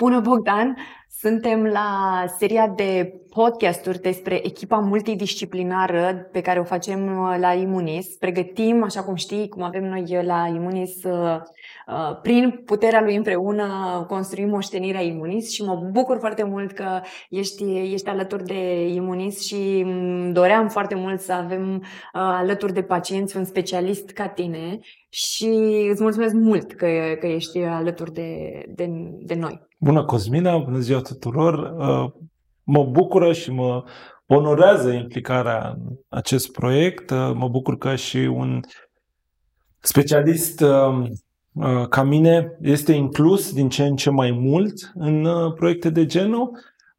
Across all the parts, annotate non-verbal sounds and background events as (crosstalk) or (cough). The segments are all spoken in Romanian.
Bună, Bogdan! Suntem la seria de podcasturi despre echipa multidisciplinară pe care o facem uh, la Imunis. Pregătim, așa cum știi, cum avem noi la Imunis, uh, uh, prin puterea lui împreună construim moștenirea Imunis și mă bucur foarte mult că ești, ești alături de Imunis și mm, doream foarte mult să avem alături de pacienți un specialist ca tine și îți mulțumesc mult că, că ești alături de, de, de noi. Bună Cosmina, bună ziua tuturor! Uh, mă bucură și mă onorează implicarea în acest proiect. Uh, mă bucur că și un specialist uh, ca mine este inclus din ce în ce mai mult în proiecte de genul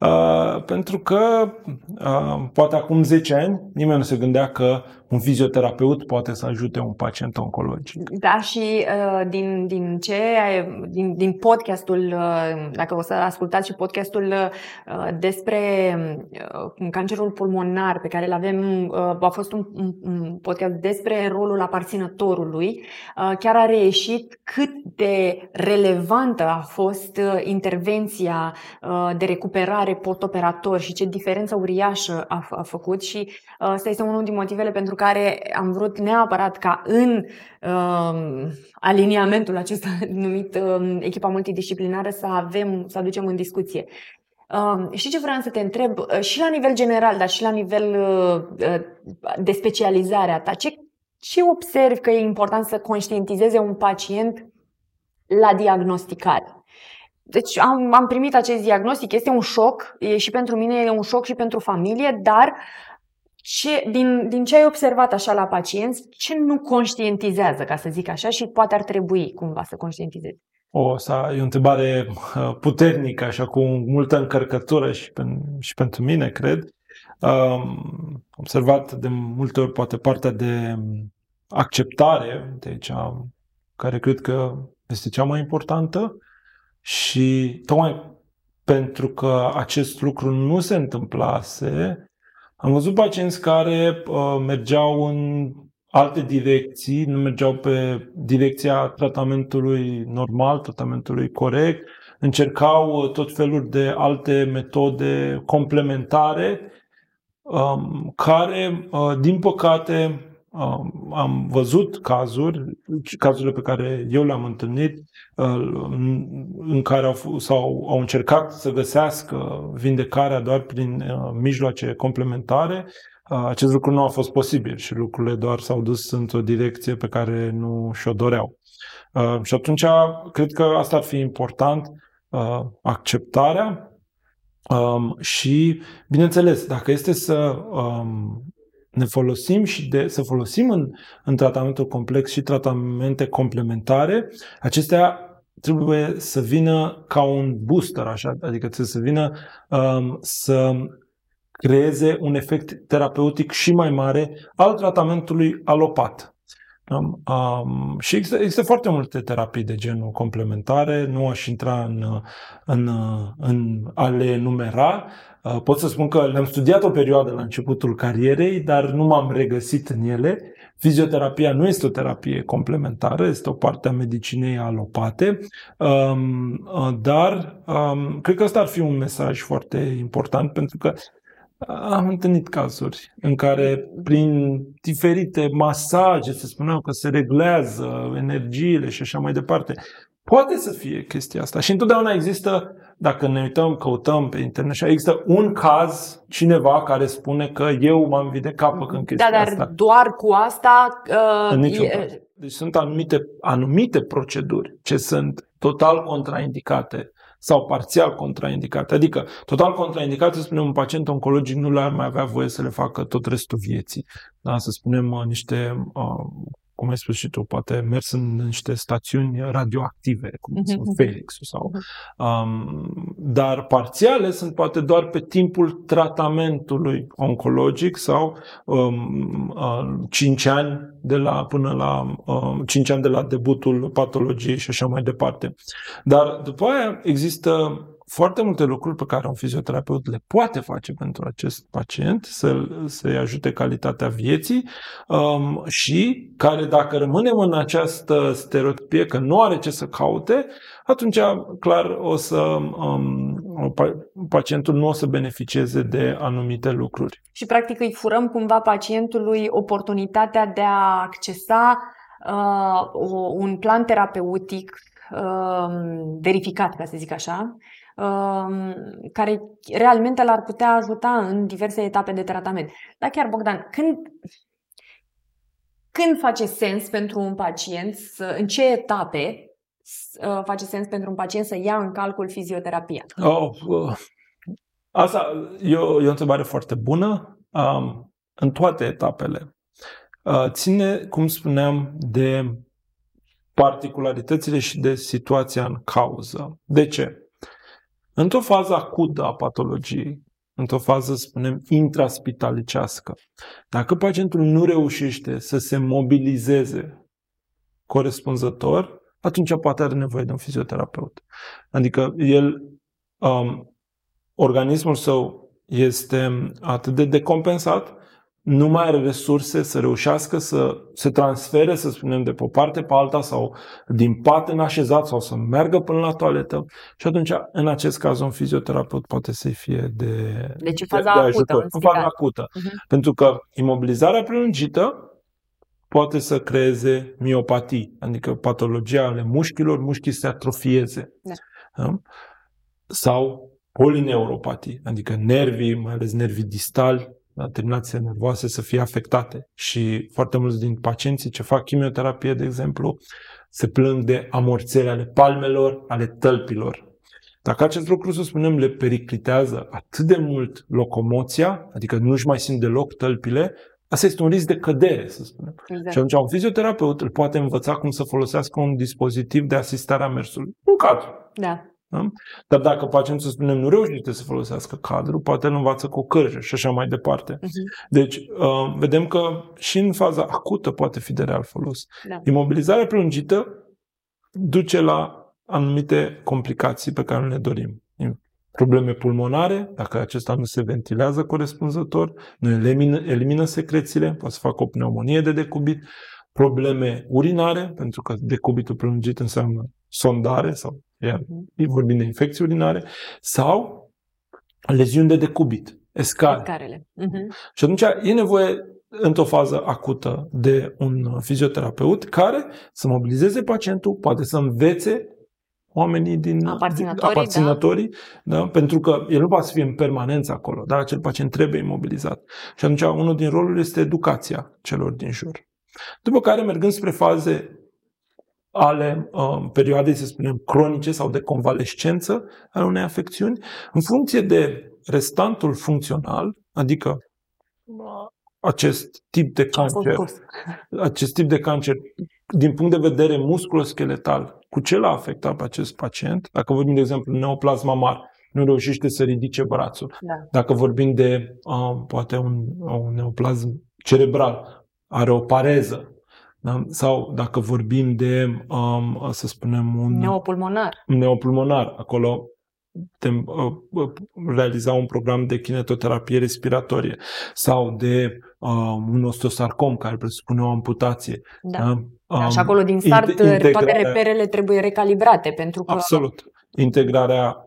Uh, pentru că uh, poate acum 10 ani nimeni nu se gândea că un fizioterapeut poate să ajute un pacient oncologic. Da, și uh, din, din ce, din, din podcastul, uh, dacă o să ascultați și podcastul uh, despre uh, cancerul pulmonar pe care îl avem, uh, a fost un, un podcast despre rolul aparținătorului, uh, chiar a reieșit cât de relevantă a fost uh, intervenția uh, de recuperare mare postoperator și ce diferență uriașă a, a făcut și uh, ăsta este unul din motivele pentru care am vrut neapărat ca în uh, aliniamentul acesta (laughs) numit uh, echipa multidisciplinară să avem, să aducem în discuție. Uh, știi ce vreau să te întreb? Uh, și la nivel general, dar și la nivel uh, uh, de specializare a ta, ce, ce observi că e important să conștientizeze un pacient la diagnosticare? Deci am, am primit acest diagnostic, este un șoc, e și pentru mine, e un șoc și pentru familie, dar ce, din, din ce ai observat așa la pacienți, ce nu conștientizează, ca să zic așa, și poate ar trebui cumva să conștientizeze? O, asta e o întrebare uh, puternică, așa cu multă încărcătură și, pen, și pentru mine, cred. Um, observat de multe ori poate partea de acceptare, de aici, care cred că este cea mai importantă, și tocmai pentru că acest lucru nu se întâmplase, am văzut pacienți care uh, mergeau în alte direcții, nu mergeau pe direcția tratamentului normal, tratamentului corect, încercau uh, tot felul de alte metode complementare um, care, uh, din păcate, am văzut cazuri, cazurile pe care eu le-am întâlnit, uh, în care au, sau au încercat să găsească vindecarea doar prin uh, mijloace complementare. Uh, acest lucru nu a fost posibil și lucrurile doar s-au dus într-o direcție pe care nu și-o doreau. Și atunci, cred că asta ar fi important, acceptarea um, și, bineînțeles, dacă este să um, ne folosim și de, să folosim în, în tratamentul complex și tratamente complementare, acestea trebuie să vină ca un booster, așa, adică trebuie să vină um, să creeze un efect terapeutic și mai mare al tratamentului alopat. Um, um, și există, există foarte multe terapii de genul complementare, nu aș intra în, în, în a le numera, Uh, pot să spun că le-am studiat o perioadă la începutul carierei, dar nu m-am regăsit în ele. Fizioterapia nu este o terapie complementară, este o parte a medicinei alopate, um, uh, dar um, cred că ăsta ar fi un mesaj foarte important pentru că am întâlnit cazuri în care prin diferite masaje se spuneau că se reglează energiile și așa mai departe. Poate să fie chestia asta și întotdeauna există dacă ne uităm, căutăm pe internet și există un caz, cineva care spune că eu m-am vindecat făcând chestia da, dar asta. doar cu asta... Uh, în e... Deci sunt anumite, anumite proceduri ce sunt total contraindicate sau parțial contraindicate. Adică, total contraindicate, să spunem, un pacient oncologic nu le-ar mai avea voie să le facă tot restul vieții. Da? Să spunem, uh, niște uh, cum ai spus și tu, poate mers în niște stațiuni radioactive, cum uh-huh. sunt Felix sau... Um, dar parțiale sunt poate doar pe timpul tratamentului oncologic sau um, uh, 5 ani de la, până la um, 5 ani de la debutul patologiei și așa mai departe. Dar după aia există foarte multe lucruri pe care un fizioterapeut le poate face pentru acest pacient, să, să-i ajute calitatea vieții um, și care dacă rămânem în această stereotipie că nu are ce să caute, atunci clar o să um, pacientul nu o să beneficieze de anumite lucruri. Și practic îi furăm cumva pacientului oportunitatea de a accesa uh, un plan terapeutic Um, verificat, ca să zic așa, um, care realmente l-ar putea ajuta în diverse etape de tratament. Dar chiar, Bogdan, când, când face sens pentru un pacient, să, în ce etape uh, face sens pentru un pacient să ia în calcul fizioterapia? Oh, uh, asta e o, e o întrebare foarte bună. Um, în toate etapele. Uh, ține, cum spuneam, de particularitățile și de situația în cauză. De ce? Într-o fază acută a patologiei, într-o fază, spunem, intraspitalicească, dacă pacientul nu reușește să se mobilizeze corespunzător, atunci poate are nevoie de un fizioterapeut. Adică el, um, organismul său este atât de decompensat nu mai are resurse să reușească să se transfere, să spunem, de pe o parte pe alta sau din pat în așezat sau să meargă până la toaletă. Și atunci, în acest caz, un fizioterapeut poate să fie de, deci, faza de, de ajutor. În faza acută. Uh-huh. Pentru că imobilizarea prelungită poate să creeze miopatii, adică patologia ale mușchilor, mușchii se atrofieze. Da. Da? Sau polineuropatii, adică nervii, mai ales nervii distali, da, terminațiile nervoase să fie afectate. Și foarte mulți din pacienții ce fac chimioterapie, de exemplu, se plâng de amorțele ale palmelor, ale tălpilor. Dacă acest lucru, să spunem, le periclitează atât de mult locomoția, adică nu-și mai simt deloc tălpile, asta este un risc de cădere, să spunem. Exact. Și atunci un fizioterapeut îl poate învăța cum să folosească un dispozitiv de asistare a mersului. Un cadru. Da. Da? Dar dacă pacientul, să spunem, nu reușește să folosească cadrul, poate îl învață cu o cărjă și așa mai departe. Uh-huh. Deci, uh, vedem că și în faza acută poate fi de real folos. Da. Imobilizarea prelungită duce la anumite complicații pe care nu le dorim. Probleme pulmonare, dacă acesta nu se ventilează corespunzător, nu elimină, elimină secrețiile, poate să facă o pneumonie de decubit, probleme urinare, pentru că decubitul prelungit înseamnă sondare sau iar vorbim de infecții urinare, sau leziuni de decubit, escare. Escarele. Uh-huh. Și atunci e nevoie într-o fază acută de un fizioterapeută care să mobilizeze pacientul, poate să învețe oamenii din aparținătorii, aparținătorii da. Da? pentru că el nu poate să fie în permanență acolo, dar acel pacient trebuie imobilizat. Și atunci unul din roluri este educația celor din jur. După care, mergând spre faze ale uh, perioadei, să spunem, cronice sau de convalescență ale unei afecțiuni, în funcție de restantul funcțional, adică acest tip de cancer, acest tip de cancer, din punct de vedere musculoscheletal, cu ce l-a afectat pe acest pacient, dacă vorbim, de exemplu, neoplasma mare, nu reușește să ridice brațul. Da. Dacă vorbim de, uh, poate, un, un neoplasm cerebral, are o pareză, da? Sau dacă vorbim de, um, să spunem, un neopulmonar. Un neopulmonar, acolo putem uh, uh, realiza un program de kinetoterapie respiratorie sau de um, un osteosarcom care presupune o amputație. Da. da? Um, și acolo din start integrarea... toate reperele trebuie recalibrate pentru că... Absolut. Integrarea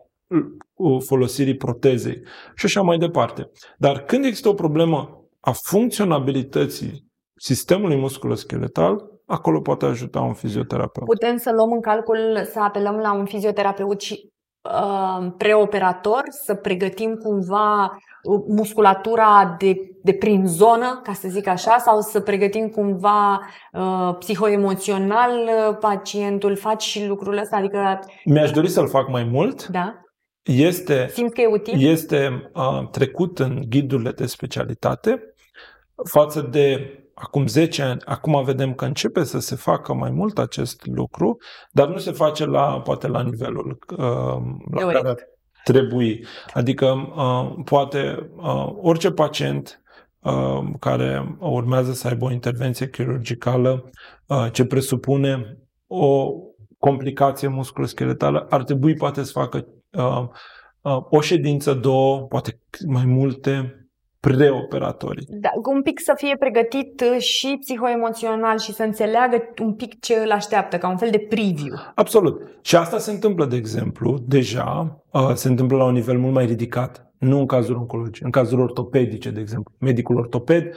uh, folosirii protezei și așa mai departe. Dar când există o problemă a funcționabilității sistemului musculoscheletal, acolo poate ajuta un fizioterapeut. Putem să luăm în calcul să apelăm la un fizioterapeut și uh, preoperator, să pregătim cumva uh, musculatura de, de prin zonă, ca să zic așa, sau să pregătim cumva uh, psihoemoțional uh, pacientul, faci și lucrul ăsta? Adică... Mi-aș dori să-l fac mai mult. Da. Este, Simt că e util? Este uh, trecut în ghidurile de specialitate față de acum 10 ani, acum vedem că începe să se facă mai mult acest lucru, dar nu se face la, poate la nivelul uh, la Teoretic. care trebuie. Adică uh, poate uh, orice pacient uh, care urmează să aibă o intervenție chirurgicală uh, ce presupune o complicație musculoscheletală ar trebui poate să facă uh, uh, o ședință, două, poate mai multe preoperatorii. Da, un pic să fie pregătit uh, și psihoemoțional și să înțeleagă un pic ce îl așteaptă, ca un fel de preview. Absolut. Și asta se întâmplă, de exemplu, deja, uh, se întâmplă la un nivel mult mai ridicat. Nu în cazul oncologic, în cazul ortopedice, de exemplu. Medicul ortoped,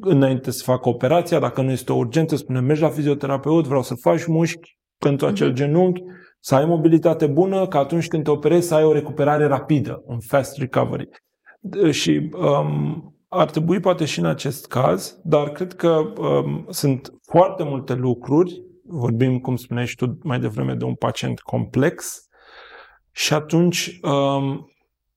înainte să facă operația, dacă nu este o urgență, spune, mergi la fizioterapeut, vreau să faci mușchi pentru acel mm-hmm. genunchi, să ai mobilitate bună, că atunci când te operezi să ai o recuperare rapidă, un fast recovery. Și um, ar trebui poate și în acest caz, dar cred că um, sunt foarte multe lucruri, vorbim, cum spuneai și tu mai devreme, de un pacient complex. Și atunci um,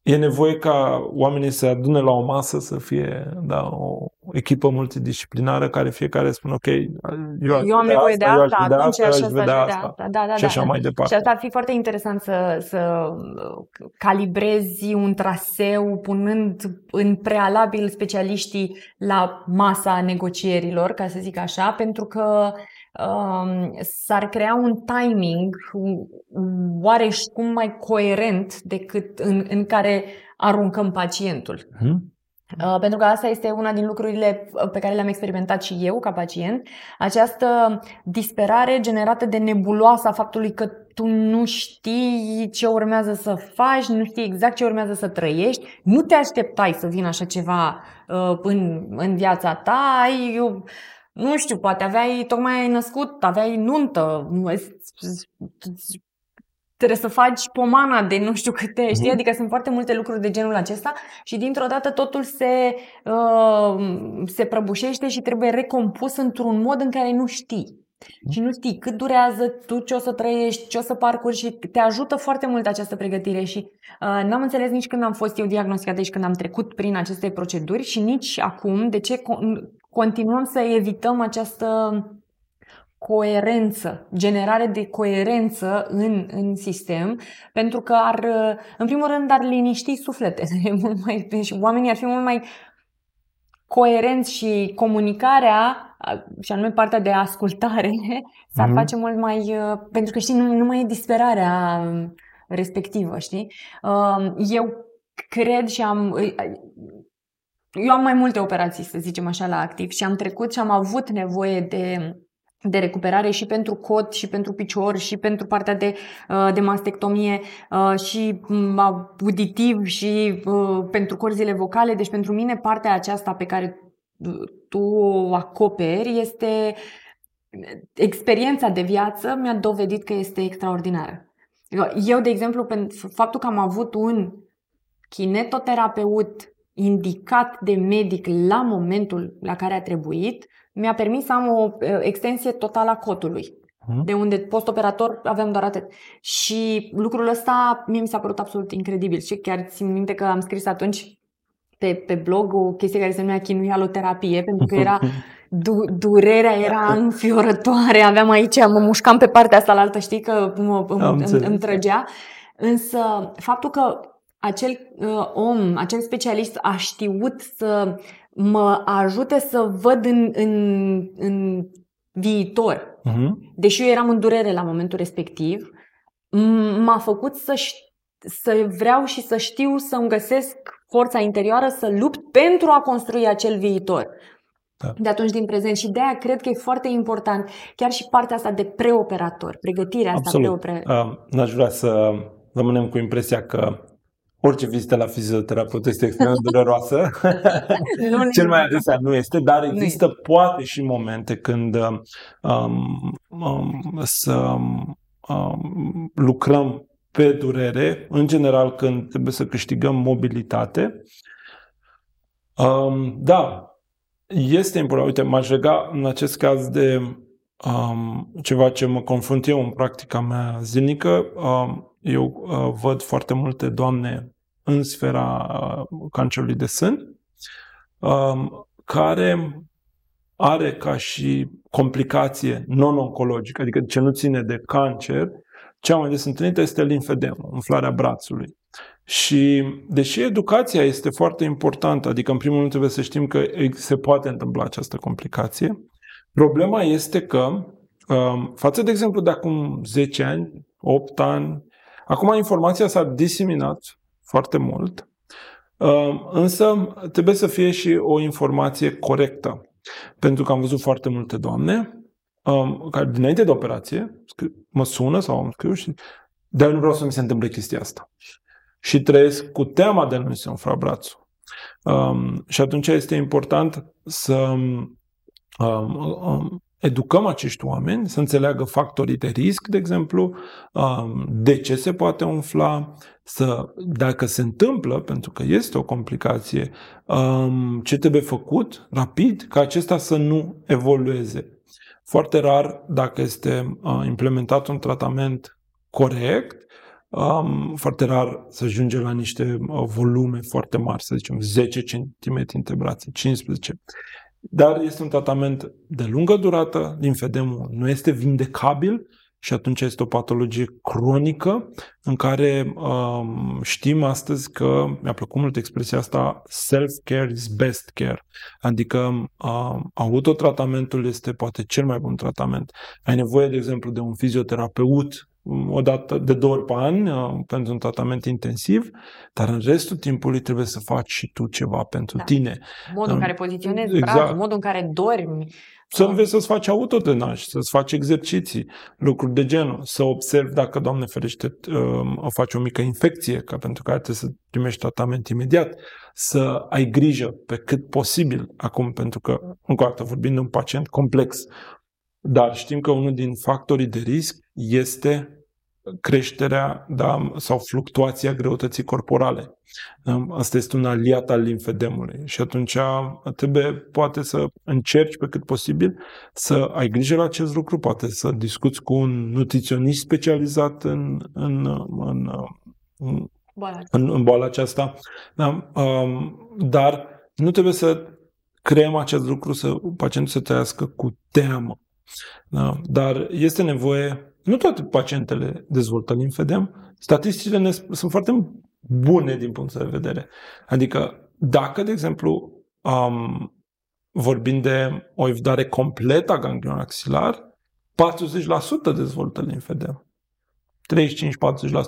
e nevoie ca oamenii să adune la o masă să fie da, o echipă multidisciplinară care fiecare spune ok, eu, eu am nevoie de asta, de atunci asta, așa, de asta. Da, da, și așa da. mai departe. Și asta ar fi foarte interesant să, să calibrezi un traseu punând în prealabil specialiștii la masa negocierilor, ca să zic așa, pentru că um, s-ar crea un timing oareși cum mai coerent decât în, în care aruncăm pacientul. Hmm. Uh, pentru că asta este una din lucrurile uh, pe care le-am experimentat și eu ca pacient, această disperare generată de nebuloasa faptului că tu nu știi ce urmează să faci, nu știi exact ce urmează să trăiești, nu te așteptai să vină așa ceva uh, în, în viața ta, ai, eu, nu știu, poate aveai, tocmai ai născut, aveai nuntă, trebuie să faci pomana de nu știu câte, știi? Mhm. Adică sunt foarte multe lucruri de genul acesta și dintr-o dată totul se, uh, se prăbușește și trebuie recompus într-un mod în care nu știi. Mhm. Și nu știi cât durează, tu ce o să trăiești, ce o să parcurgi și te ajută foarte mult această pregătire și uh, n-am înțeles nici când am fost eu diagnosticată și când am trecut prin aceste proceduri și nici acum de ce continuăm să evităm această coerență, generare de coerență în, în sistem, pentru că ar, în primul rând, ar liniști sufletele (laughs) mult mai, și oamenii ar fi mult mai coerenți și comunicarea, și anume partea de ascultare, (laughs) s-ar mm-hmm. face mult mai. pentru că știi, nu, nu mai e disperarea respectivă, știi? Eu cred și am. Eu am mai multe operații, să zicem așa, la activ și am trecut și am avut nevoie de de recuperare și pentru cot, și pentru picior, și pentru partea de, uh, de mastectomie, uh, și mm, auditiv, și uh, pentru corzile vocale. Deci pentru mine partea aceasta pe care tu o acoperi este experiența de viață mi-a dovedit că este extraordinară. Eu, de exemplu, pentru faptul că am avut un kinetoterapeut indicat de medic la momentul la care a trebuit, mi-a permis să am o extensie totală a cotului. Hmm. De unde post-operator aveam doar atât. Și lucrul ăsta mie mi s-a părut absolut incredibil. Și chiar țin minte că am scris atunci pe, pe blog o chestie care se numea chinuialoterapie, pentru că era (laughs) du- durerea era înfiorătoare, aveam aici, mă mușcam pe partea asta la altă, știi, că mă, îmi, îmi, îmi trăgea. Însă faptul că acel uh, om, acel specialist a știut să mă ajute să văd în, în, în viitor. Uh-huh. Deși eu eram în durere la momentul respectiv, m-a făcut să, să vreau și să știu să-mi găsesc forța interioară să lupt pentru a construi acel viitor. Da. De atunci din prezent și de aia cred că e foarte important chiar și partea asta de preoperator, pregătirea asta Absolut. preoperator. Uh, n-aș vrea să rămânem cu impresia că Orice vizită la fizioterapeut este extrem de dureroasă. (laughs) Cel mai adesea nu este, dar există nu poate și momente când um, um, să um, lucrăm pe durere, în general când trebuie să câștigăm mobilitate. Um, da, este important. Uite, m-aș lega în acest caz de um, ceva ce mă confrunt eu în practica mea zilnică. Um, eu uh, văd foarte multe doamne în sfera uh, cancerului de sân, um, care are ca și complicație non-oncologică, adică ce nu ține de cancer, cea mai des întâlnită este limfedemă, umflarea brațului. Și deși educația este foarte importantă, adică în primul rând trebuie să știm că se poate întâmpla această complicație, problema este că um, față de exemplu de acum 10 ani, 8 ani, Acum informația s-a diseminat foarte mult, uh, însă trebuie să fie și o informație corectă. Pentru că am văzut foarte multe doamne um, care dinainte de operație mă sună sau am scriu și dar nu vreau să mi se întâmple chestia asta. Și trăiesc cu teama de a nu se umfla brațul. Um, și atunci este important să um, um, educăm acești oameni, să înțeleagă factorii de risc, de exemplu, um, de ce se poate umfla, să, dacă se întâmplă, pentru că este o complicație, um, ce trebuie făcut rapid ca acesta să nu evolueze. Foarte rar, dacă este uh, implementat un tratament corect, um, foarte rar să ajunge la niște uh, volume foarte mari, să zicem 10 cm între brațe, 15 dar este un tratament de lungă durată, linfedemul nu este vindecabil și atunci este o patologie cronică în care um, știm astăzi că, mi-a plăcut mult expresia asta, self-care is best care, adică um, autotratamentul este poate cel mai bun tratament. Ai nevoie, de exemplu, de un fizioterapeut o dată de două ori pe an uh, pentru un tratament intensiv, dar în restul timpului trebuie să faci și tu ceva pentru Da. tine. Modul în Da. care poziționezi Exact. brațul, modul în care dormi. Să înveți să-ți faci autotenaj, să-ți faci exerciții, lucruri de genul, să observi dacă, Doamne ferește, um, o faci o mică infecție, ca pentru care trebuie să primești tratament imediat, să ai grijă pe cât posibil acum, pentru că, încă o dată, vorbim de un pacient complex, dar știm că unul din factorii de risc este creșterea da, sau fluctuația greutății corporale. Da? Asta este un aliat al limfedemului și atunci trebuie poate să încerci pe cât posibil să ai grijă la acest lucru, poate să discuți cu un nutriționist specializat în, în, în, în, Boala. în, în boala aceasta, da? um, dar nu trebuie să creăm acest lucru să pacientul să trăiască cu teamă. Da? Dar este nevoie, nu toate pacientele dezvoltă limfedem, statisticile ne, sunt foarte bune din punct de vedere. Adică dacă, de exemplu, um, vorbim de o evitare completă a ganglionului axilar, 40% dezvoltă limfedem.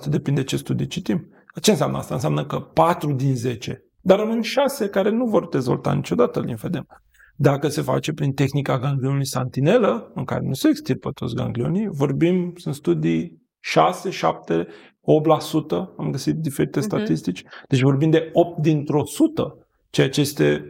35-40% depinde ce studii citim. Ce înseamnă asta? Înseamnă că 4 din 10, dar rămân 6 care nu vor dezvolta niciodată limfedem. Dacă se face prin tehnica ganglionului santinelă, în care nu se extirpă toți ganglionii, vorbim, sunt studii 6, 7, 8%, am găsit diferite Mhm. statistici, deci vorbim de 8 dintr-o sută, ceea ce este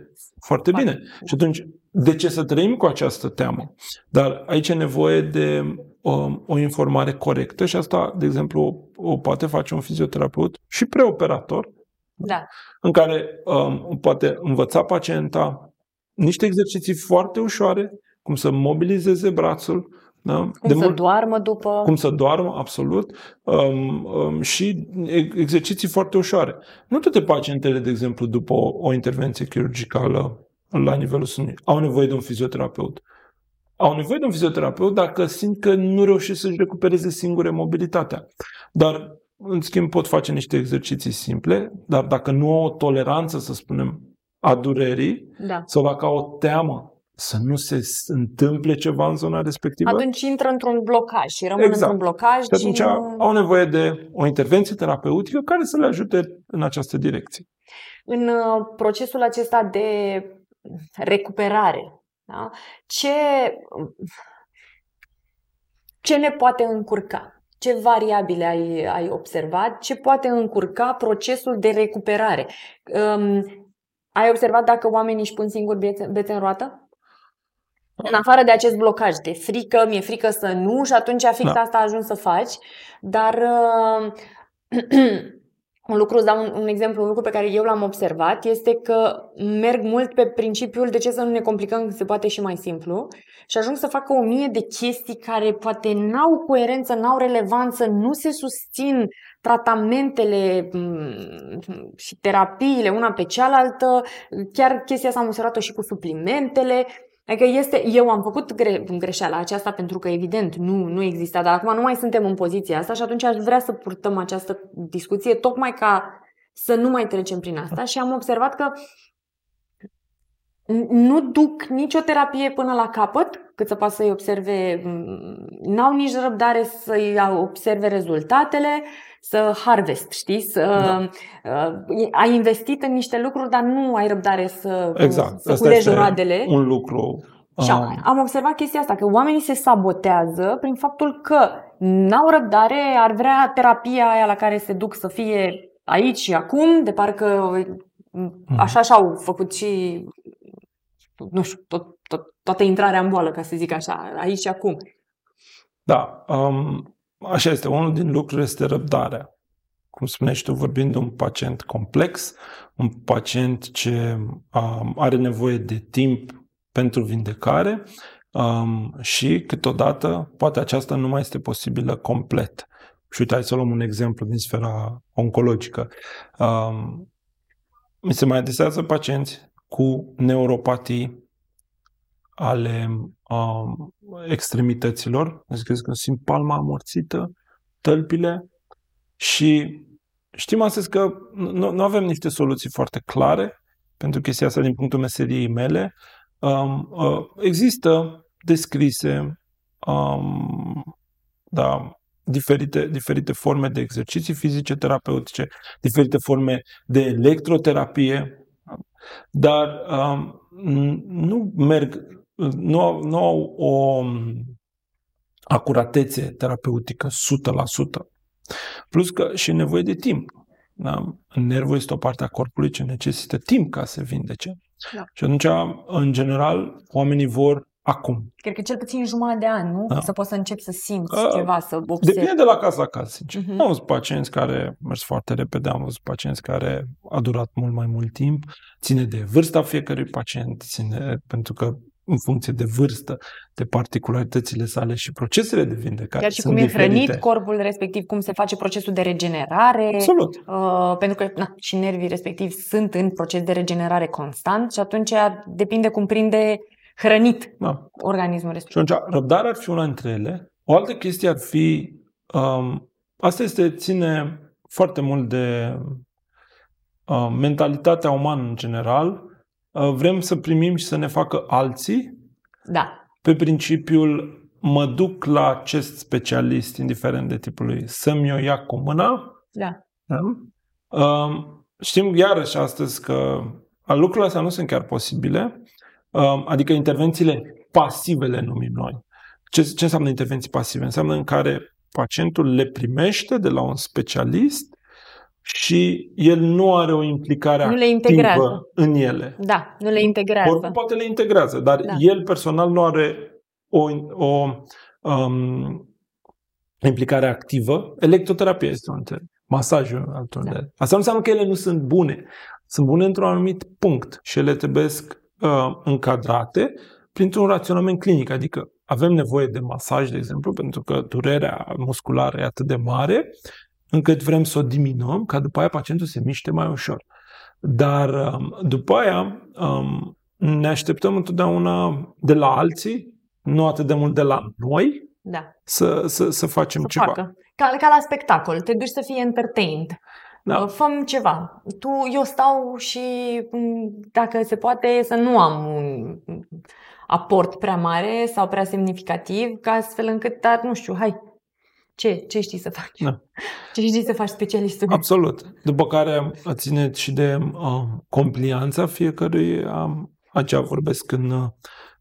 foarte bine. Și atunci, de ce să trăim cu această teamă? Dar aici e nevoie de um, o informare corectă și asta, de exemplu, o poate face un fizioterapeut și preoperator, Da. în care um, poate învăța pacienta niște exerciții foarte ușoare, cum să mobilizeze brațul, da? Cum să doarmă după. cum să doarmă, absolut, um, um, și e- exerciții foarte ușoare. Nu toate pacientele, de exemplu, după o, o intervenție chirurgicală la nivelul sânului, au nevoie de un fizioterapeut. Au nevoie de un fizioterapeut dacă simt că nu reușesc să-și recupereze singure mobilitatea. Dar, în schimb, pot face niște exerciții simple, dar dacă nu au o toleranță, să spunem, a durerii, Da. sau dacă au o teamă să nu se s- întâmple ceva în zona respectivă, Atunci intră într-un blocaj și rămân Exact. într-un blocaj și atunci și nu... au nevoie de o intervenție terapeutică care să le ajute în această direcție. în uh, procesul acesta de recuperare, da? ce, ce ne poate încurca? Ce variabile ai, ai observat? Ce poate încurca procesul de recuperare? Um, ai observat dacă oamenii își pun singuri bețe, bețe în roată? În afară de acest blocaj de frică, mi-e frică să nu și atunci fix Da. asta ajungi să faci, dar uh, (clears throat) un lucru, îți dau un, un exemplu, un lucru pe care eu l-am observat este că merg mult pe principiul de ce să nu ne complicăm când se poate și mai simplu și ajung să facă o mie de chestii care poate n-au coerență, n-au relevanță, nu se susțin tratamentele mm, și terapiile una pe cealaltă, chiar chestia asta am observat-o și cu suplimentele, Adică este, eu am făcut gre, greșeala aceasta pentru că evident nu, nu exista, dar acum nu mai suntem în poziția asta și atunci aș vrea să purtăm această discuție tocmai ca să nu mai trecem prin asta și am observat că nu duc nicio terapie până la capăt, cât să poată să-i observe, n-au nici răbdare să-i observe rezultatele, să harvest, știi? Să, da. uh, ai investit în niște lucruri, dar nu ai răbdare să, exact. să culegi roadele. un lucru și am, um, am observat chestia asta, că oamenii se sabotează prin faptul că n-au răbdare, ar vrea terapia aia la care se duc să fie aici și acum, de parcă mhm. așa și-au făcut și, nu știu, tot, tot, toată intrarea în boală, ca să zic așa, aici și acum. Da, um, așa este. Unul din lucruri este răbdarea. Cum spuneai tu, vorbind de un pacient complex, un pacient ce um, are nevoie de timp pentru vindecare um, și câteodată poate aceasta nu mai este posibilă complet. Și uite, hai să luăm un exemplu din sfera oncologică. Um, mi se mai adesează pacienți cu neuropatii ale um, extremităților, adică că simt palma amorțită, tălpile și știm astăzi că nu, nu avem niște soluții foarte clare pentru chestia asta din punctul meseriei mele. Um, uh, există descrise um, da, diferite, diferite forme de exerciții fizice terapeutice, diferite forme de electroterapie, dar um, nu merg, nu, nu au o acuratețe terapeutică 100%. Plus că și nevoie de timp. Da? Nervul este o parte a corpului ce necesită timp ca să vindece. Da. Și atunci, în general, oamenii vor acum. Cred că cel puțin jumătate de ani, nu? Da. Să poți să începi să simți A, ceva, să observi. Depinde de la caz la caz, sincer. Uh-huh. Am văzut pacienți care mers foarte repede, am văzut pacienți care a durat mult mai mult timp. Ține de vârsta fiecărui pacient, ține pentru că în funcție de vârstă, de particularitățile sale și procesele de vindecare. Iar și cum e diferite. hrănit corpul respectiv, cum se face procesul de regenerare. Absolut. Uh, pentru că na, și nervii respectiv sunt în proces de regenerare constant și atunci depinde cum prinde hrănit da. organismul respectiv. Și atunci răbdarea ar fi una dintre ele. O altă chestie ar fi, um, asta este, ține foarte mult de uh, mentalitatea umană în general, Uh, vrem să primim și să ne facă alții. Da. Pe principiul mă duc la acest specialist, indiferent de tipul lui, să-mi o ia cu mâna. Da. da? Um, știm iarăși astăzi că lucrurile astea nu sunt chiar posibile, um, adică intervențiile pasive le numim noi. Ce, ce înseamnă intervenții pasive? Înseamnă în care pacientul le primește de la un specialist și el nu are o implicare nu le integrează. în ele. Da, nu le integrează. Oricum poate le integrează, dar da. el personal nu are o, o um, implicare activă. Electroterapia este un termen. Masajul altul da. Asta nu înseamnă că ele nu sunt bune. Sunt bune într-un anumit punct și ele trebuie uh, încadrate printr-un raționament clinic. Adică avem nevoie de masaj, de exemplu, pentru că durerea musculară e atât de mare încât vrem să o diminuăm, ca după aia pacientul se miște mai ușor. Dar um, după aia um, ne așteptăm întotdeauna de la alții, nu atât de mult de la noi, da. să, să, să facem să ceva. Facă. Ca, ca la spectacol, te duci să fii entertained. Da. Uh, făm ceva. Tu, eu stau și mm, dacă se poate să nu am un aport prea mare sau prea semnificativ, ca astfel încât, dar nu știu, hai, ce, ce știi să faci? Da. (laughs) Ce știi să faci specialistul? Absolut. După care ține și de uh, complianța fiecărui. Uh, aceea vorbesc în, uh,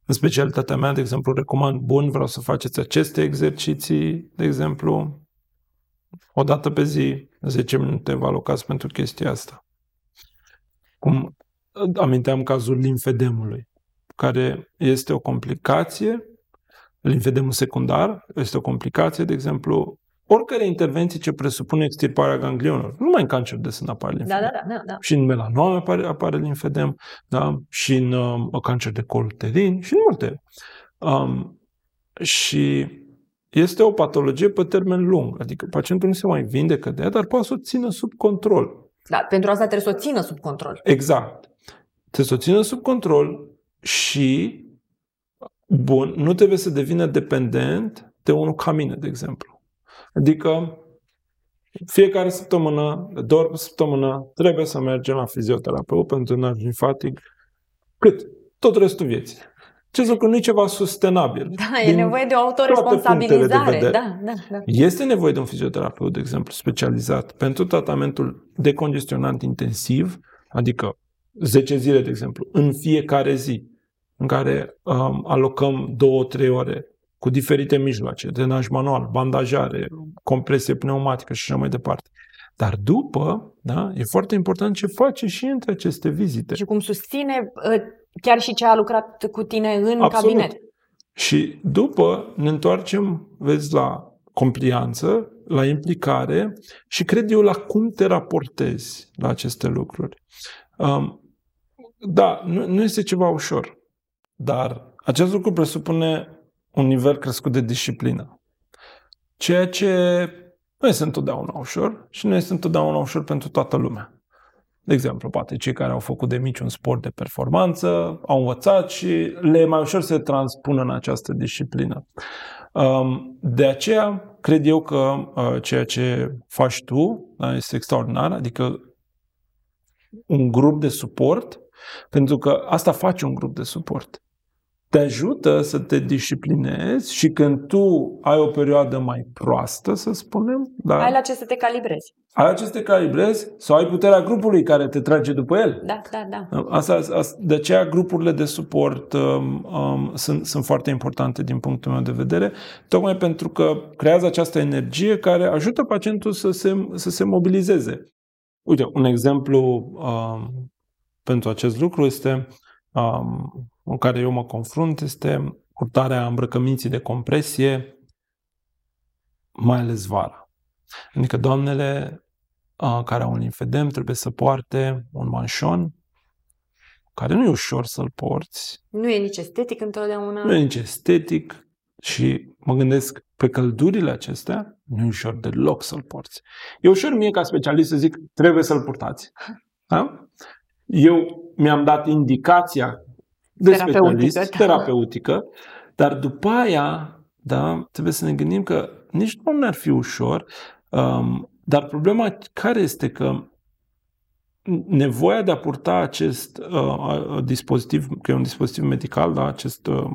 în specialitatea mea, de exemplu, recomand, bun, vreau să faceți aceste exerciții, de exemplu, o dată pe zi, 10 minute vă alocați pentru chestia asta. Cum aminteam cazul limfedemului, care este o complicație Limfedemul secundar este o complicație, de exemplu, oricare intervenție ce presupune extirparea ganglionelor. Nu mai în cancer de sân apare limfedem. Da, da, da, da. Și în melanome apare, apare limfedem, da? și în um, cancer de col uterin și în multe. Um, și este o patologie pe termen lung, adică pacientul nu se mai vindecă de ea, dar poate să o țină sub control. Da, pentru asta trebuie să o țină sub control. Exact. Trebuie să o țină sub control și bun nu trebuie să devină dependent de unul ca mine, de exemplu. Adică fiecare săptămână, de două ori pe săptămână, trebuie să mergem la fizioterapeut pentru nervi fatig. Cât? tot restul vieții. Acest lucru nu e ceva sustenabil. Da, e nevoie de o autoresponsabilizare. De da, da, da. Este nevoie de un fizioterapeută, de exemplu, specializat pentru tratamentul decongestionant intensiv, adică 10 zile, de exemplu, în fiecare zi, în care um, alocăm 2-3 ore cu diferite mijloace, drenaj manual, bandajare, compresie pneumatică și așa mai departe. Dar după, da, e foarte important ce face și între aceste vizite. Și cum susține ă, chiar și ce a lucrat cu tine în Absolut. cabinet. Și după ne întoarcem, vezi, la complianță, la implicare și cred eu la cum te raportezi la aceste lucruri. Um, da, nu, nu este ceva ușor, dar acest lucru presupune un nivel crescut de disciplină. Ceea ce nu este întotdeauna ușor și nu este întotdeauna ușor pentru toată lumea. De exemplu, poate cei care au făcut de mici un sport de performanță, au învățat și le e mai ușor să se transpună în această disciplină. Um, de aceea, cred eu că uh, ceea ce faci tu da, este extraordinar, adică un grup de suport, pentru că asta face un grup de suport te ajută să te disciplinezi și când tu ai o perioadă mai proastă, să spunem, da, Ai la ce să te calibrezi. ai la ce să te calibrezi sau ai puterea grupului care te trage după el. Da, da, da. Asta, asta, de aceea grupurile de suport um, um, sunt, sunt foarte importante din punctul meu de vedere, tocmai pentru că creează această energie care ajută pacientul să se, să se mobilizeze. Uite, un exemplu um, pentru acest lucru este um, cu care eu mă confrunt este purtarea îmbrăcăminții de compresie, mai ales vara. Adică doamnele uh, care au un infedem trebuie să poarte un manșon care nu e ușor să-l porți. Nu e nici estetic întotdeauna. Nu e nici estetic și mă gândesc pe căldurile acestea, nu e ușor deloc să-l porți. E ușor mie ca specialist să zic, trebuie să-l purtați. Da? Eu mi-am dat indicația de Terapeutică, specialist, da. terapeutică, dar după aia, da, trebuie să ne gândim că nici nu ar fi ușor, um, dar problema care este că nevoia de a purta acest uh, dispozitiv, că e un dispozitiv medical, da, acest, uh,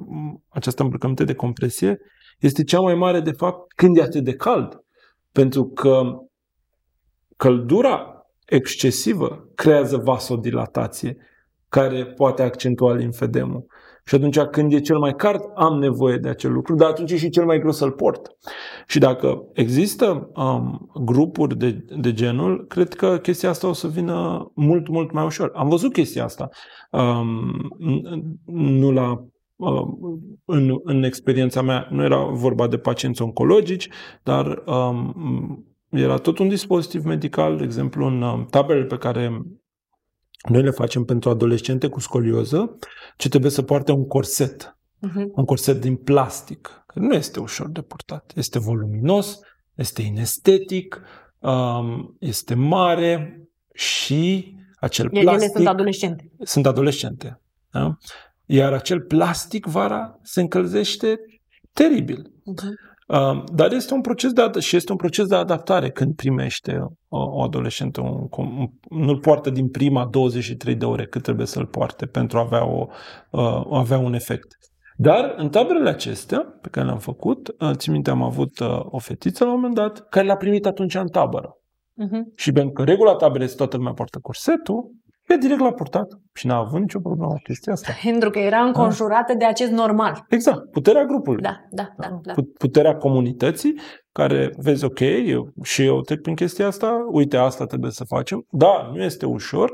această îmbrăcăminte de compresie, este cea mai mare, de fapt, când e atât de cald. Pentru că căldura excesivă creează vasodilatație care poate accentua limfedemul. Și atunci când e cel mai cald, am nevoie de acel lucru, dar atunci e și cel mai greu să-l port. Și dacă există um, grupuri de, de genul, cred că chestia asta o să vină mult, mult mai ușor. Am văzut chestia asta. Um, nu la în, în experiența mea nu era vorba de pacienți oncologici, dar um, era tot un dispozitiv medical, de exemplu, în um, taberele pe care noi le facem pentru adolescente cu scolioză, ce trebuie să poarte un corset. Uh-huh. Un corset din plastic, care nu este ușor de purtat. Este voluminos, este inestetic, um, este mare și acel Ele plastic... sunt adolescente. Sunt adolescente. Da? Iar acel plastic vara se încălzește teribil. Uh-huh. Uh, dar este un proces de ad- și este un proces de adaptare când primește o, o adolescentă, un, un, nu-l poartă din prima 23 de ore cât trebuie să-l poarte pentru a avea, o, uh, avea un efect. Dar în taberele acestea pe care le-am făcut, uh, țin minte, am avut uh, o fetiță la un moment dat care l-a primit atunci în tabără. Uh-huh. Și pentru că regula taberei este toată lumea poartă corsetul, e direct l-a purtat și n-a avut nicio problemă cu chestia asta. (laughs) Pentru că era înconjurată de acest normal. Exact, puterea grupului. Da, da, da. da. Put- puterea comunității, care vezi, ok, eu, și eu trec prin chestia asta, uite, asta trebuie să facem. Da, nu este ușor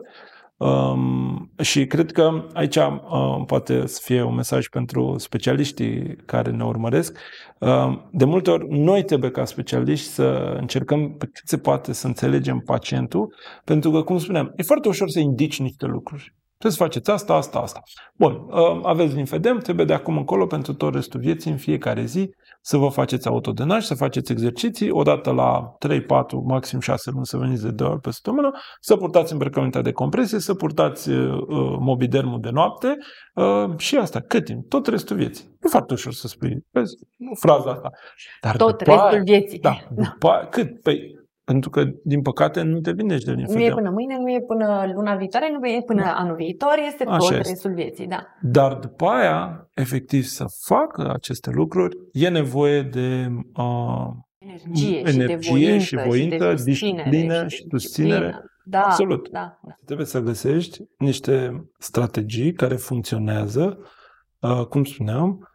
um, și cred că aici um, poate să fie un mesaj pentru specialiștii care ne urmăresc. Um, de multe ori, noi trebuie ca specialiști să încercăm pe cât se poate să înțelegem pacientul, pentru că, cum spuneam, e foarte ușor să indici niște lucruri. Trebuie să faceți asta, asta, asta. Bun, uh, aveți linfedem, trebuie de acum încolo pentru tot restul vieții, în fiecare zi, să vă faceți autodenaj, să faceți exerciții, odată la 3, 4, maxim 6 luni să veniți de 2 ori pe săptămână, să purtați îmbrăcămintea de compresie, să purtați uh, uh, mobidermul de noapte uh, și asta, cât timp? Tot restul vieții. E foarte ușor să spui, vezi, fraza asta. Dar Tot după restul aia- vieții. Da, (laughs) după aia, cât? Păi, Pentru că, din păcate, nu te vindești de Nu e până mâine, nu e până luna viitoare, nu e până da. anul viitor, este Așa tot este. restul vieții, da. Dar după aia, efectiv, să facă aceste lucruri, e nevoie de uh, energie, energie și de voință, și, de disciplină și, și susținere. Da, Absolut. Da. Trebuie să găsești niște strategii care funcționează, uh, cum spuneam, uh,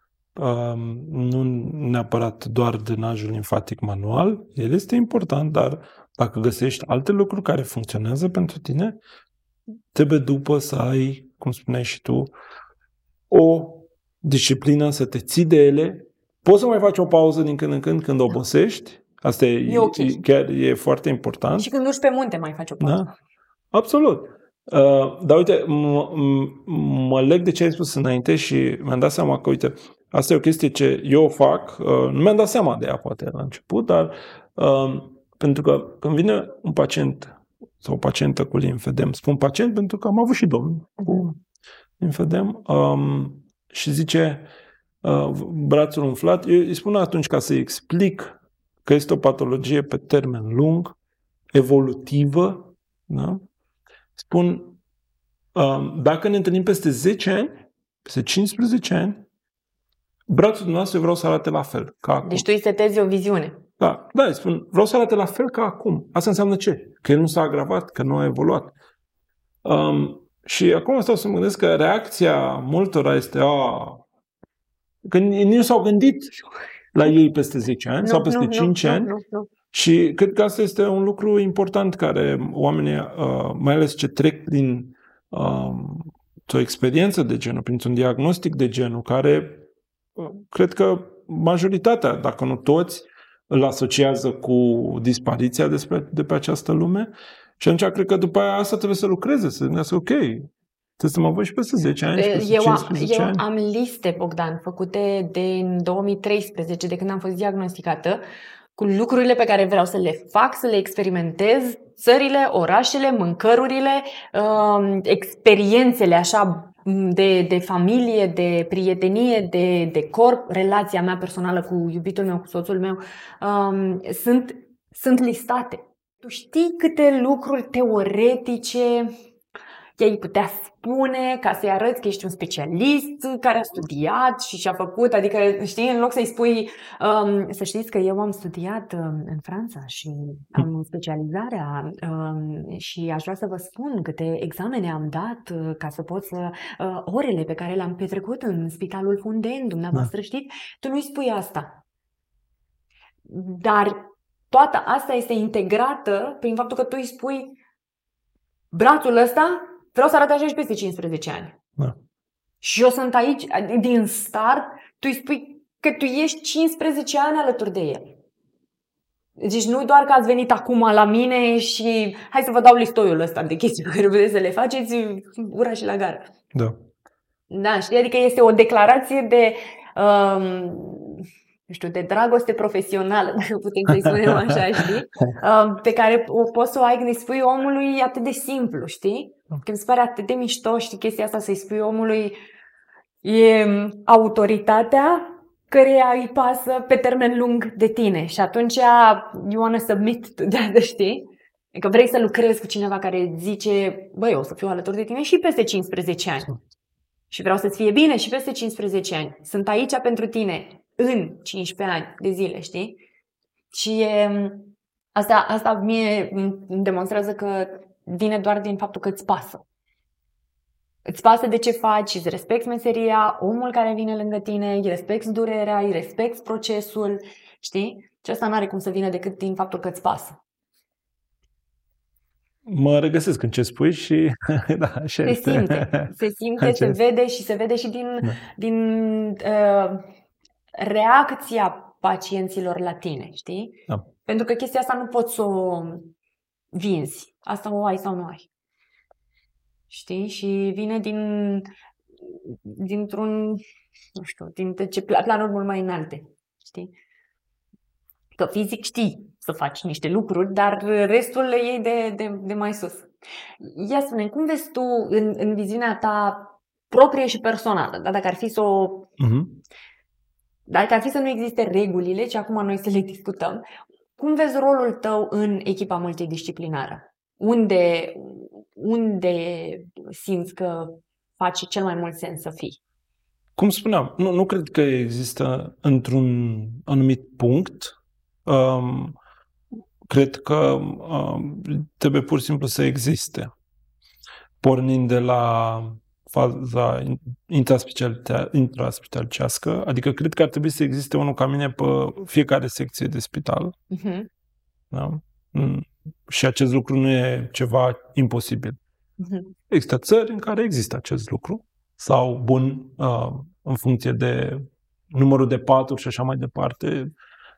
nu neapărat doar drenajul limfatic manual, el este important, dar dacă găsești alte lucruri care funcționează pentru tine, trebuie după să ai, cum spuneai și tu, o disciplină, să te ții de ele. Poți să mai faci o pauză din când în când când obosești, Asta e, e, okay. e chiar e foarte important. Și când urci pe munte mai faci o pauză. Da? Absolut. Uh, dar uite, m- m- mă leg de ce ai spus înainte și mi-am dat seama că, uite, asta e o chestie ce eu o fac, uh, nu mi-am dat seama de ea poate la început, dar uh, pentru că când vine un pacient sau o pacientă cu limfedem, spun pacient pentru că am avut și domn cu limfedem um, și zice uh, brațul umflat, eu îi spun atunci ca să-i explic că este o patologie pe termen lung, evolutivă, da? spun, um, dacă ne întâlnim peste 10 ani, peste 15 ani, brațul dumneavoastră vreau să arate la fel ca acum. Deci tu îi setezi o viziune. Da, da, îi spun, vreau să arate la fel ca acum. Asta înseamnă ce? Că el nu s-a agravat, că nu a evoluat. Um, și acum stau să mă gândesc că reacția multora este a, că nici nu s-au gândit la ei peste 10 ani nu, sau peste nu, 5 nu, ani. Nu, nu, nu. Și cred că asta este un lucru important care oamenii, uh, mai ales ce trec prin uh, o experiență de genul, printr-un diagnostic de genul, care uh, cred că majoritatea, dacă nu toți, îl asociază cu dispariția despre, de pe această lume. Și atunci cred că după aia asta trebuie să lucreze, să gândească, ok, Trebuie să mă văd și peste 10 ani, și peste eu, 15 eu ani. am liste, Bogdan, făcute din 2013, de când am fost diagnosticată, cu lucrurile pe care vreau să le fac, să le experimentez, țările, orașele, mâncărurile, uh, experiențele așa de, de familie, de prietenie, de, de corp, relația mea personală cu iubitul meu, cu soțul meu, um, sunt, sunt listate. Tu știi câte lucruri teoretice i-ai putea spune ca să-i arăți că ești un specialist care a studiat și și-a făcut, adică știi, în loc să-i spui um, să știți că eu am studiat um, în Franța și am specializarea um, și aș vrea să vă spun câte examene am dat uh, ca să pot să uh, orele pe care le-am petrecut în spitalul Funden, dumneavoastră da. știți, tu nu-i spui asta. Dar toată asta este integrată prin faptul că tu îi spui brațul ăsta Vreau să arăt așa și peste 15 ani. Da. Și eu sunt aici, din start, tu îi spui că tu ești 15 ani alături de el. Deci nu doar că ați venit acum la mine și hai să vă dau listoiul ăsta de chestii (laughs) pe care vreți să le faceți, ura și la gară. Da. Da, știi? Adică este o declarație de um, nu știu, de dragoste profesională, dacă putem să-i spunem așa, știi? (laughs) Um, pe care o poți să o ai când îi spui omului atât de simplu, știi? Că mi se pare atât de mișto, știi, chestia asta să-i spui omului e autoritatea căreia îi pasă pe termen lung de tine și atunci you wanna submit to that, (laughs) știi? Adică vrei să lucrezi cu cineva care zice, băi, eu o să fiu alături de tine și peste 15 ani. Și vreau să-ți fie bine și peste 15 ani. Sunt aici pentru tine în 15 ani de zile, știi? Și e, asta, asta mie îmi demonstrează că vine doar din faptul că îți pasă. Îți pasă de ce faci, îți respecti meseria, omul care vine lângă tine, îi respecti durerea, îi respecti procesul, știi? Și asta nu are cum să vină decât din faptul că îți pasă. Mă regăsesc în ce spui și (laughs) da, așa se este. simte, se simte, se vede și se vede și din, da. din uh, reacția pacienților la tine, știi? Da. Pentru că chestia asta nu poți să o vinzi. Asta o ai sau nu ai. Știi? Și vine din dintr-un, nu știu, din ce planuri mult mai înalte. Știi? Că fizic știi să faci niște lucruri, dar restul le iei de, de, de mai sus. Ia spune, cum vezi tu în, în viziunea ta proprie și personală, da? dacă ar fi să o uh-huh. Dacă ar fi să nu existe regulile, ci acum noi să le discutăm, cum vezi rolul tău în echipa multidisciplinară? Unde, unde simți că face cel mai mult sens să fii? Cum spuneam, nu, nu cred că există într-un anumit punct. Um, cred că um, trebuie pur și simplu să existe. Pornind de la faza intraspitalicească, adică cred că ar trebui să existe unul ca mine pe fiecare secție de spital. Uh-huh. Da? Mm. Și acest lucru nu e ceva imposibil. Uh-huh. Există țări în care există acest lucru sau bun uh, în funcție de numărul de paturi și așa mai departe.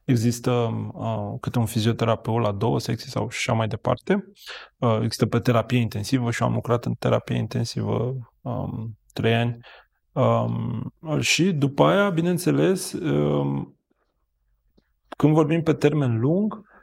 Există uh, câte un fizioterapeut la două secții sau și așa mai departe. Uh, există pe terapie intensivă și am lucrat în terapie intensivă um, trei ani. Um, și după aia, bineînțeles, um, când vorbim pe termen lung, uh,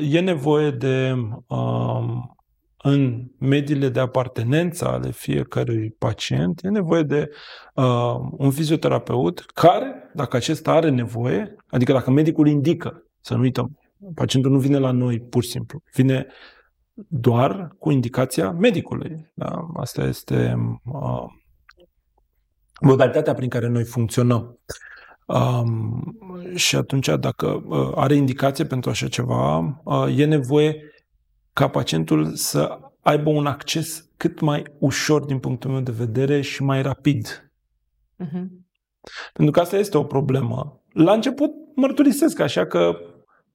e nevoie de um, în mediile de apartenență ale fiecărui pacient, e nevoie de uh, un fizioterapeut care, dacă acesta are nevoie, adică dacă medicul indică, să nu uităm, pacientul nu vine la noi pur și simplu, vine doar cu indicația medicului. Da? Asta este uh, modalitatea prin care noi funcționăm. Um, și atunci, dacă uh, are indicație pentru așa ceva, uh, e nevoie ca pacientul să aibă un acces cât mai ușor din punctul meu de vedere și mai rapid. Uh-huh. Pentru că asta este o problemă. La început mărturisesc așa că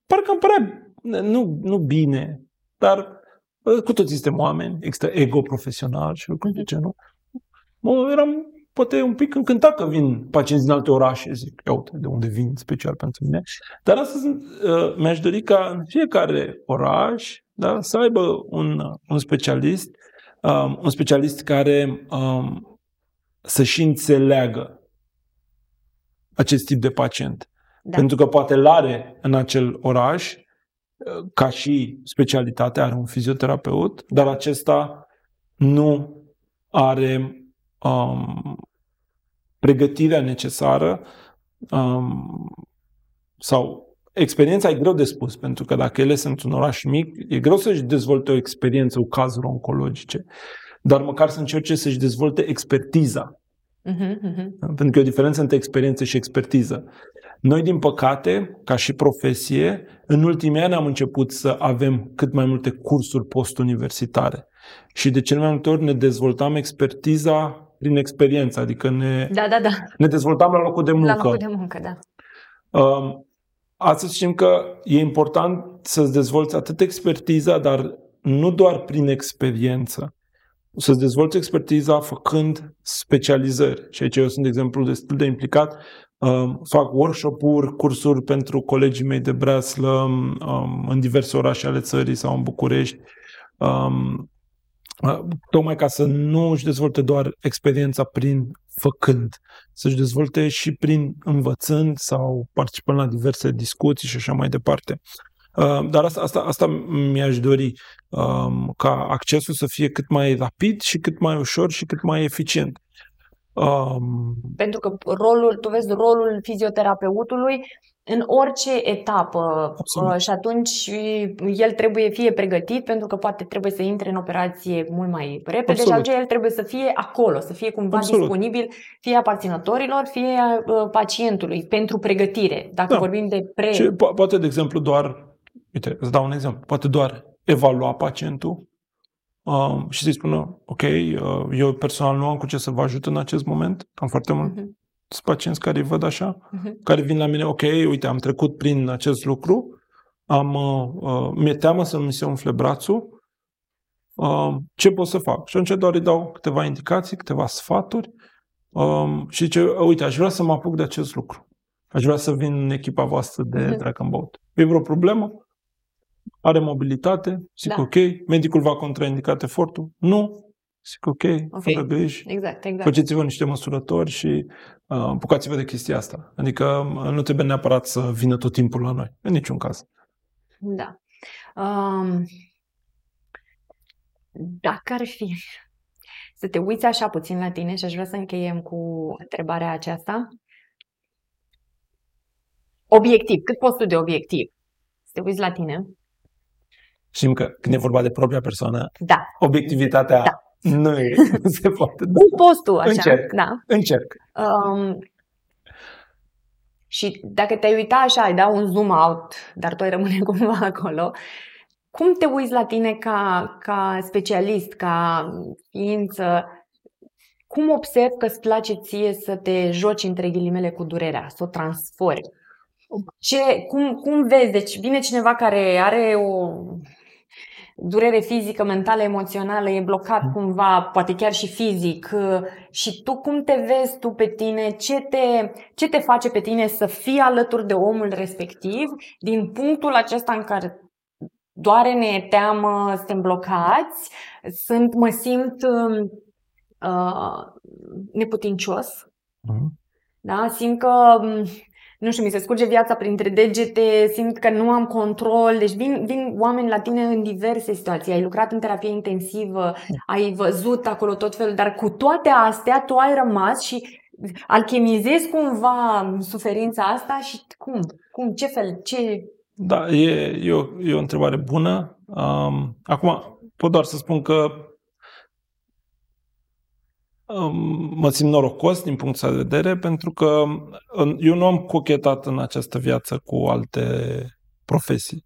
parcă îmi părea nu, nu bine, dar cu toți suntem oameni, există ego profesional și lucruri de mhm. genul. Mă, eram poate un pic încântat că vin pacienți din alte orașe, zic, ia uite, de unde vin special pentru mine. Dar astăzi uh, mi-aș dori ca în fiecare oraș da, să aibă un, un specialist, um, un specialist care um, să și înțeleagă acest tip de pacient. Da. Pentru că poate l are în acel oraș, uh, ca și specialitate, are un fizioterapeut, dar acesta nu are um, pregătirea necesară um, sau experiența e greu de spus, pentru că dacă ele sunt un oraș mic, e greu să-și dezvolte o experiență cu cazuri oncologice, dar măcar să încerce să-și dezvolte expertiza. Uh-huh, uh-huh. Pentru că e o diferență între experiență și expertiză. Noi, din păcate, ca și profesie, în ultimii ani am început să avem cât mai multe cursuri postuniversitare. Și de cel mai multe ori ne dezvoltam expertiza prin experiență, adică ne, da, da, da. ne dezvoltam la locul de muncă. La locul de muncă, da. Um, astăzi știm că e important să-ți dezvolți atât expertiza, dar nu doar prin experiență. Să-ți dezvolți expertiza făcând specializări. Și aici eu sunt, de exemplu, destul de implicat. Um, fac workshop-uri, cursuri pentru colegii mei de breaslă um, în diverse orașe ale țării sau în București. Um, tocmai ca să nu își dezvolte doar experiența prin făcând, să-și dezvolte și prin învățând sau participând la diverse discuții și așa mai departe. Dar asta, asta, asta mi-aș dori, ca accesul să fie cât mai rapid și cât mai ușor și cât mai eficient. Um... Pentru că rolul, tu vezi rolul fizioterapeutului în orice etapă Absolut. Uh, și atunci el trebuie fie pregătit pentru că poate trebuie să intre în operație mult mai repede Absolut. și atunci el trebuie să fie acolo, să fie cumva Absolut. disponibil fie aparținătorilor, fie uh, pacientului pentru pregătire. Dacă da. vorbim de pre... Și po- poate, de exemplu, doar, uite, îți dau un exemplu, poate doar evalua pacientul uh, și să-i spună, ok, uh, eu personal nu am cu ce să vă ajut în acest moment, am foarte mult uh-huh sunt pacienți care îi văd așa, uh-huh. care vin la mine, ok, uite, am trecut prin acest lucru, am, uh, uh, mi-e teamă să nu mi se umfle brațul, uh, ce pot să fac? Și atunci doar îi dau câteva indicații, câteva sfaturi uh, și zice, uite, aș vrea să mă apuc de acest lucru. Aș vrea să vin în echipa voastră de uh-huh. Dragon Boat. E vreo problemă? Are mobilitate? Zic da. ok. Medicul va contraindica efortul? Nu. Zic ok, okay. fără griji. Exact, exact. Faceți-vă niște măsurători și uh, apucați-vă de chestia asta. Adică uh, nu trebuie neapărat să vină tot timpul la noi. În niciun caz. Da. Um, dacă ar fi să te uiți așa puțin la tine și aș vrea să încheiem cu întrebarea aceasta. Obiectiv. Cât poți tu de obiectiv? te uiți la tine. Știm că când e vorba de propria persoană, Da. obiectivitatea Da. Nu, e, nu (laughs) se poate. Da. Cum poți tu așa? Încerc. Da. Încerc. Um, și dacă te-ai uita așa, ai da un zoom out, dar tu ai rămâne (laughs) cumva acolo, cum te uiți la tine ca, ca specialist, ca ființă? Cum observi că îți place ție să te joci între ghilimele cu durerea, să o transformi? Ce, cum, cum vezi? Deci vine cineva care are o durere fizică, mentală, emoțională, e blocat cumva, poate chiar și fizic. uh, Și tu cum te vezi tu pe tine? Ce te, ce te face pe tine să fii alături de omul respectiv din punctul acesta în care doare, ne e teamă, suntem blocați, sunt, mă simt um, uh, neputincios, Mhm. da? Simt că, m, nu știu, mi se scurge viața printre degete, simt că nu am control. Deci vin, vin oameni la tine în diverse situații. Ai lucrat în terapie intensivă, ai văzut acolo tot felul, dar cu toate astea tu ai rămas și alchemizezi cumva suferința asta și cum? Cum? Ce fel? Ce... Da, e, e, o, e o întrebare bună. Um, acum, pot doar să spun că um, mă simt norocos din punctul ăsta de vedere, pentru că în- eu nu am cochetat în această viață cu alte profesii.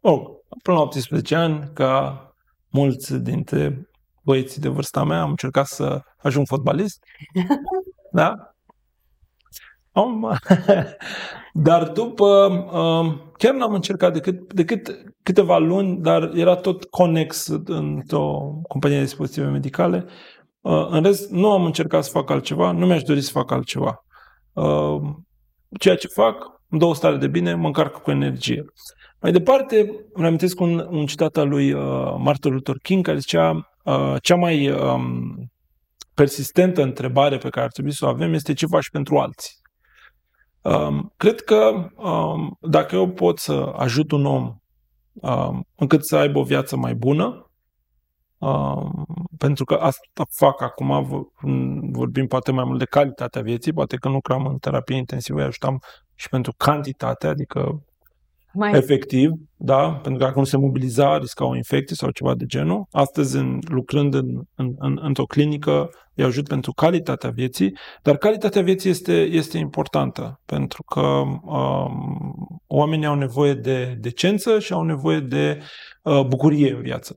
Oh, până la 18 ani, ca mulți dintre băieții de vârsta mea, am încercat să ajung fotbalist. (laughs) Da? Am, (laughs) dar după, um, chiar n-am încercat decât, decât câteva luni, dar era tot conex într-o companie de dispozitive medicale. Uh, În rest, nu am încercat să fac altceva, nu mi-aș dori să fac altceva. Uh, Ceea ce fac, îmi dă o stare de bine, mă încarcă cu energie. Mai departe, îmi amintesc un, un citat al lui uh, Martin Luther King care zicea uh, cea mai um, persistentă întrebare pe care ar trebui să o avem este ce faci pentru alții. Um, cred că um, dacă eu pot să ajut un om um, încât să aibă o viață mai bună, um, pentru că asta fac acum, v- vorbim poate mai mult de calitatea vieții, poate că nu lucram în terapie intensivă, îi ajutam și pentru cantitate, adică Mai efectiv, da, pentru că dacă nu se mobiliza, risca o infecție sau ceva de genul. Astăzi, în, lucrând în, în, în, într-o clinică, îi ajut pentru calitatea vieții, dar calitatea vieții este, este importantă, pentru că um, oamenii au nevoie de decență și au nevoie de uh, bucurie în viață.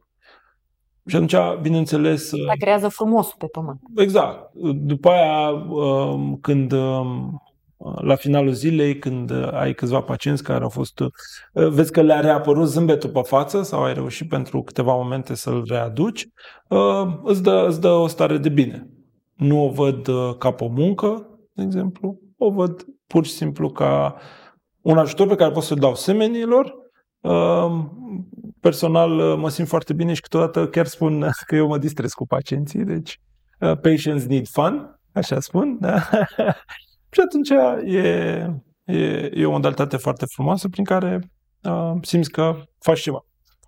Și atunci, bineînțeles, uh, Dar creează frumosul pe pământ. Exact. După aia, um, când um, la finalul zilei, când ai câțiva pacienți care au fost, uh, vezi că le-a reapărut zâmbetul pe față sau ai reușit pentru câteva momente să-l readuci, uh, îți dă, îți dă o stare de bine. Nu o văd uh, ca pe o muncă, de exemplu, o văd pur și simplu ca un ajutor pe care pot să-l dau semenilor. Uh, Personal uh, mă simt foarte bine și câteodată chiar spun (laughs) că eu mă distrez cu pacienții, deci uh, patients need fun, așa spun, da? (laughs) și atunci e, e, e o modalitate foarte frumoasă prin care uh, simți că faci ceva.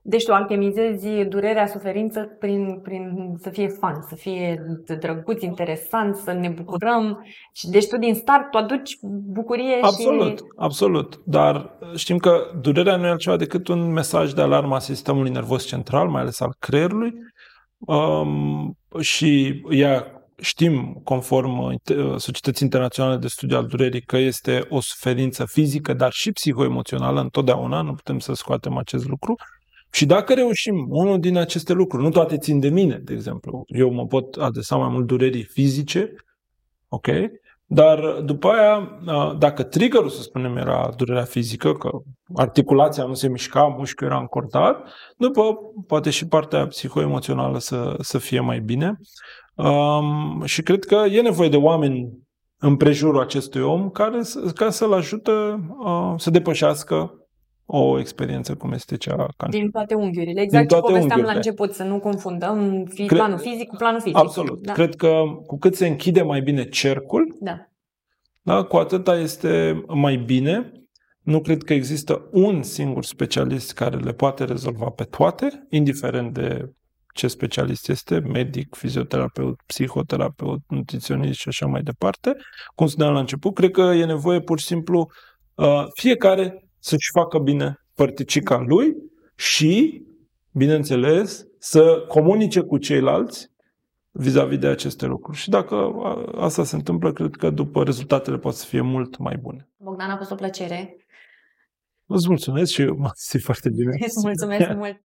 Deci tu alchemizezi durerea, suferință prin, prin să fie fun, să fie drăguț, interesant, să ne bucurăm. Și deci tu din start tu aduci bucurie Absolut, și... absolut. Dar știm că durerea nu e altceva decât un mesaj de alarmă a sistemului nervos central, mai ales al creierului. Um, și ea știm, conform uh, Societății Internaționale de Studiu al Durerii, că este o suferință fizică, dar și psihoemoțională întotdeauna, nu putem să scoatem acest lucru. Și dacă reușim unul din aceste lucruri, nu toate țin de mine, de exemplu, eu mă pot adresa mai mult durerii fizice, ok? Dar după aia, dacă triggerul, să spunem, era durerea fizică, că articulația nu se mișca, mușchiul era încordat, după poate și partea psihoemoțională să, să fie mai bine. Um, și cred că e nevoie de oameni în prejurul acestui om care, ca să-l ajută uh, să depășească o experiență cum este cea cancer. Din toate unghiurile. Exact Din ce toate povesteam unghiurile. la început, să nu confundăm fi, Cred- planul fizic cu planul fizic. Absolut. Da. Cred că cu cât se închide mai bine cercul, da. da, cu atâta este mai bine. Nu cred că există un singur specialist care le poate rezolva pe toate, indiferent de ce specialist este, medic, fizioterapeut, psihoterapeut, nutriționist și așa mai departe. Cum spuneam la început, cred că e nevoie pur și simplu uh, fiecare să-și facă bine părticica lui și, bineînțeles, să comunice cu ceilalți vis-a-vis de aceste lucruri. Și dacă asta se întâmplă, cred că după rezultatele pot să fie mult mai bune. Bogdan, a fost o plăcere. Îți mulțumesc și m-a foarte bine. Îți mulțumesc mult.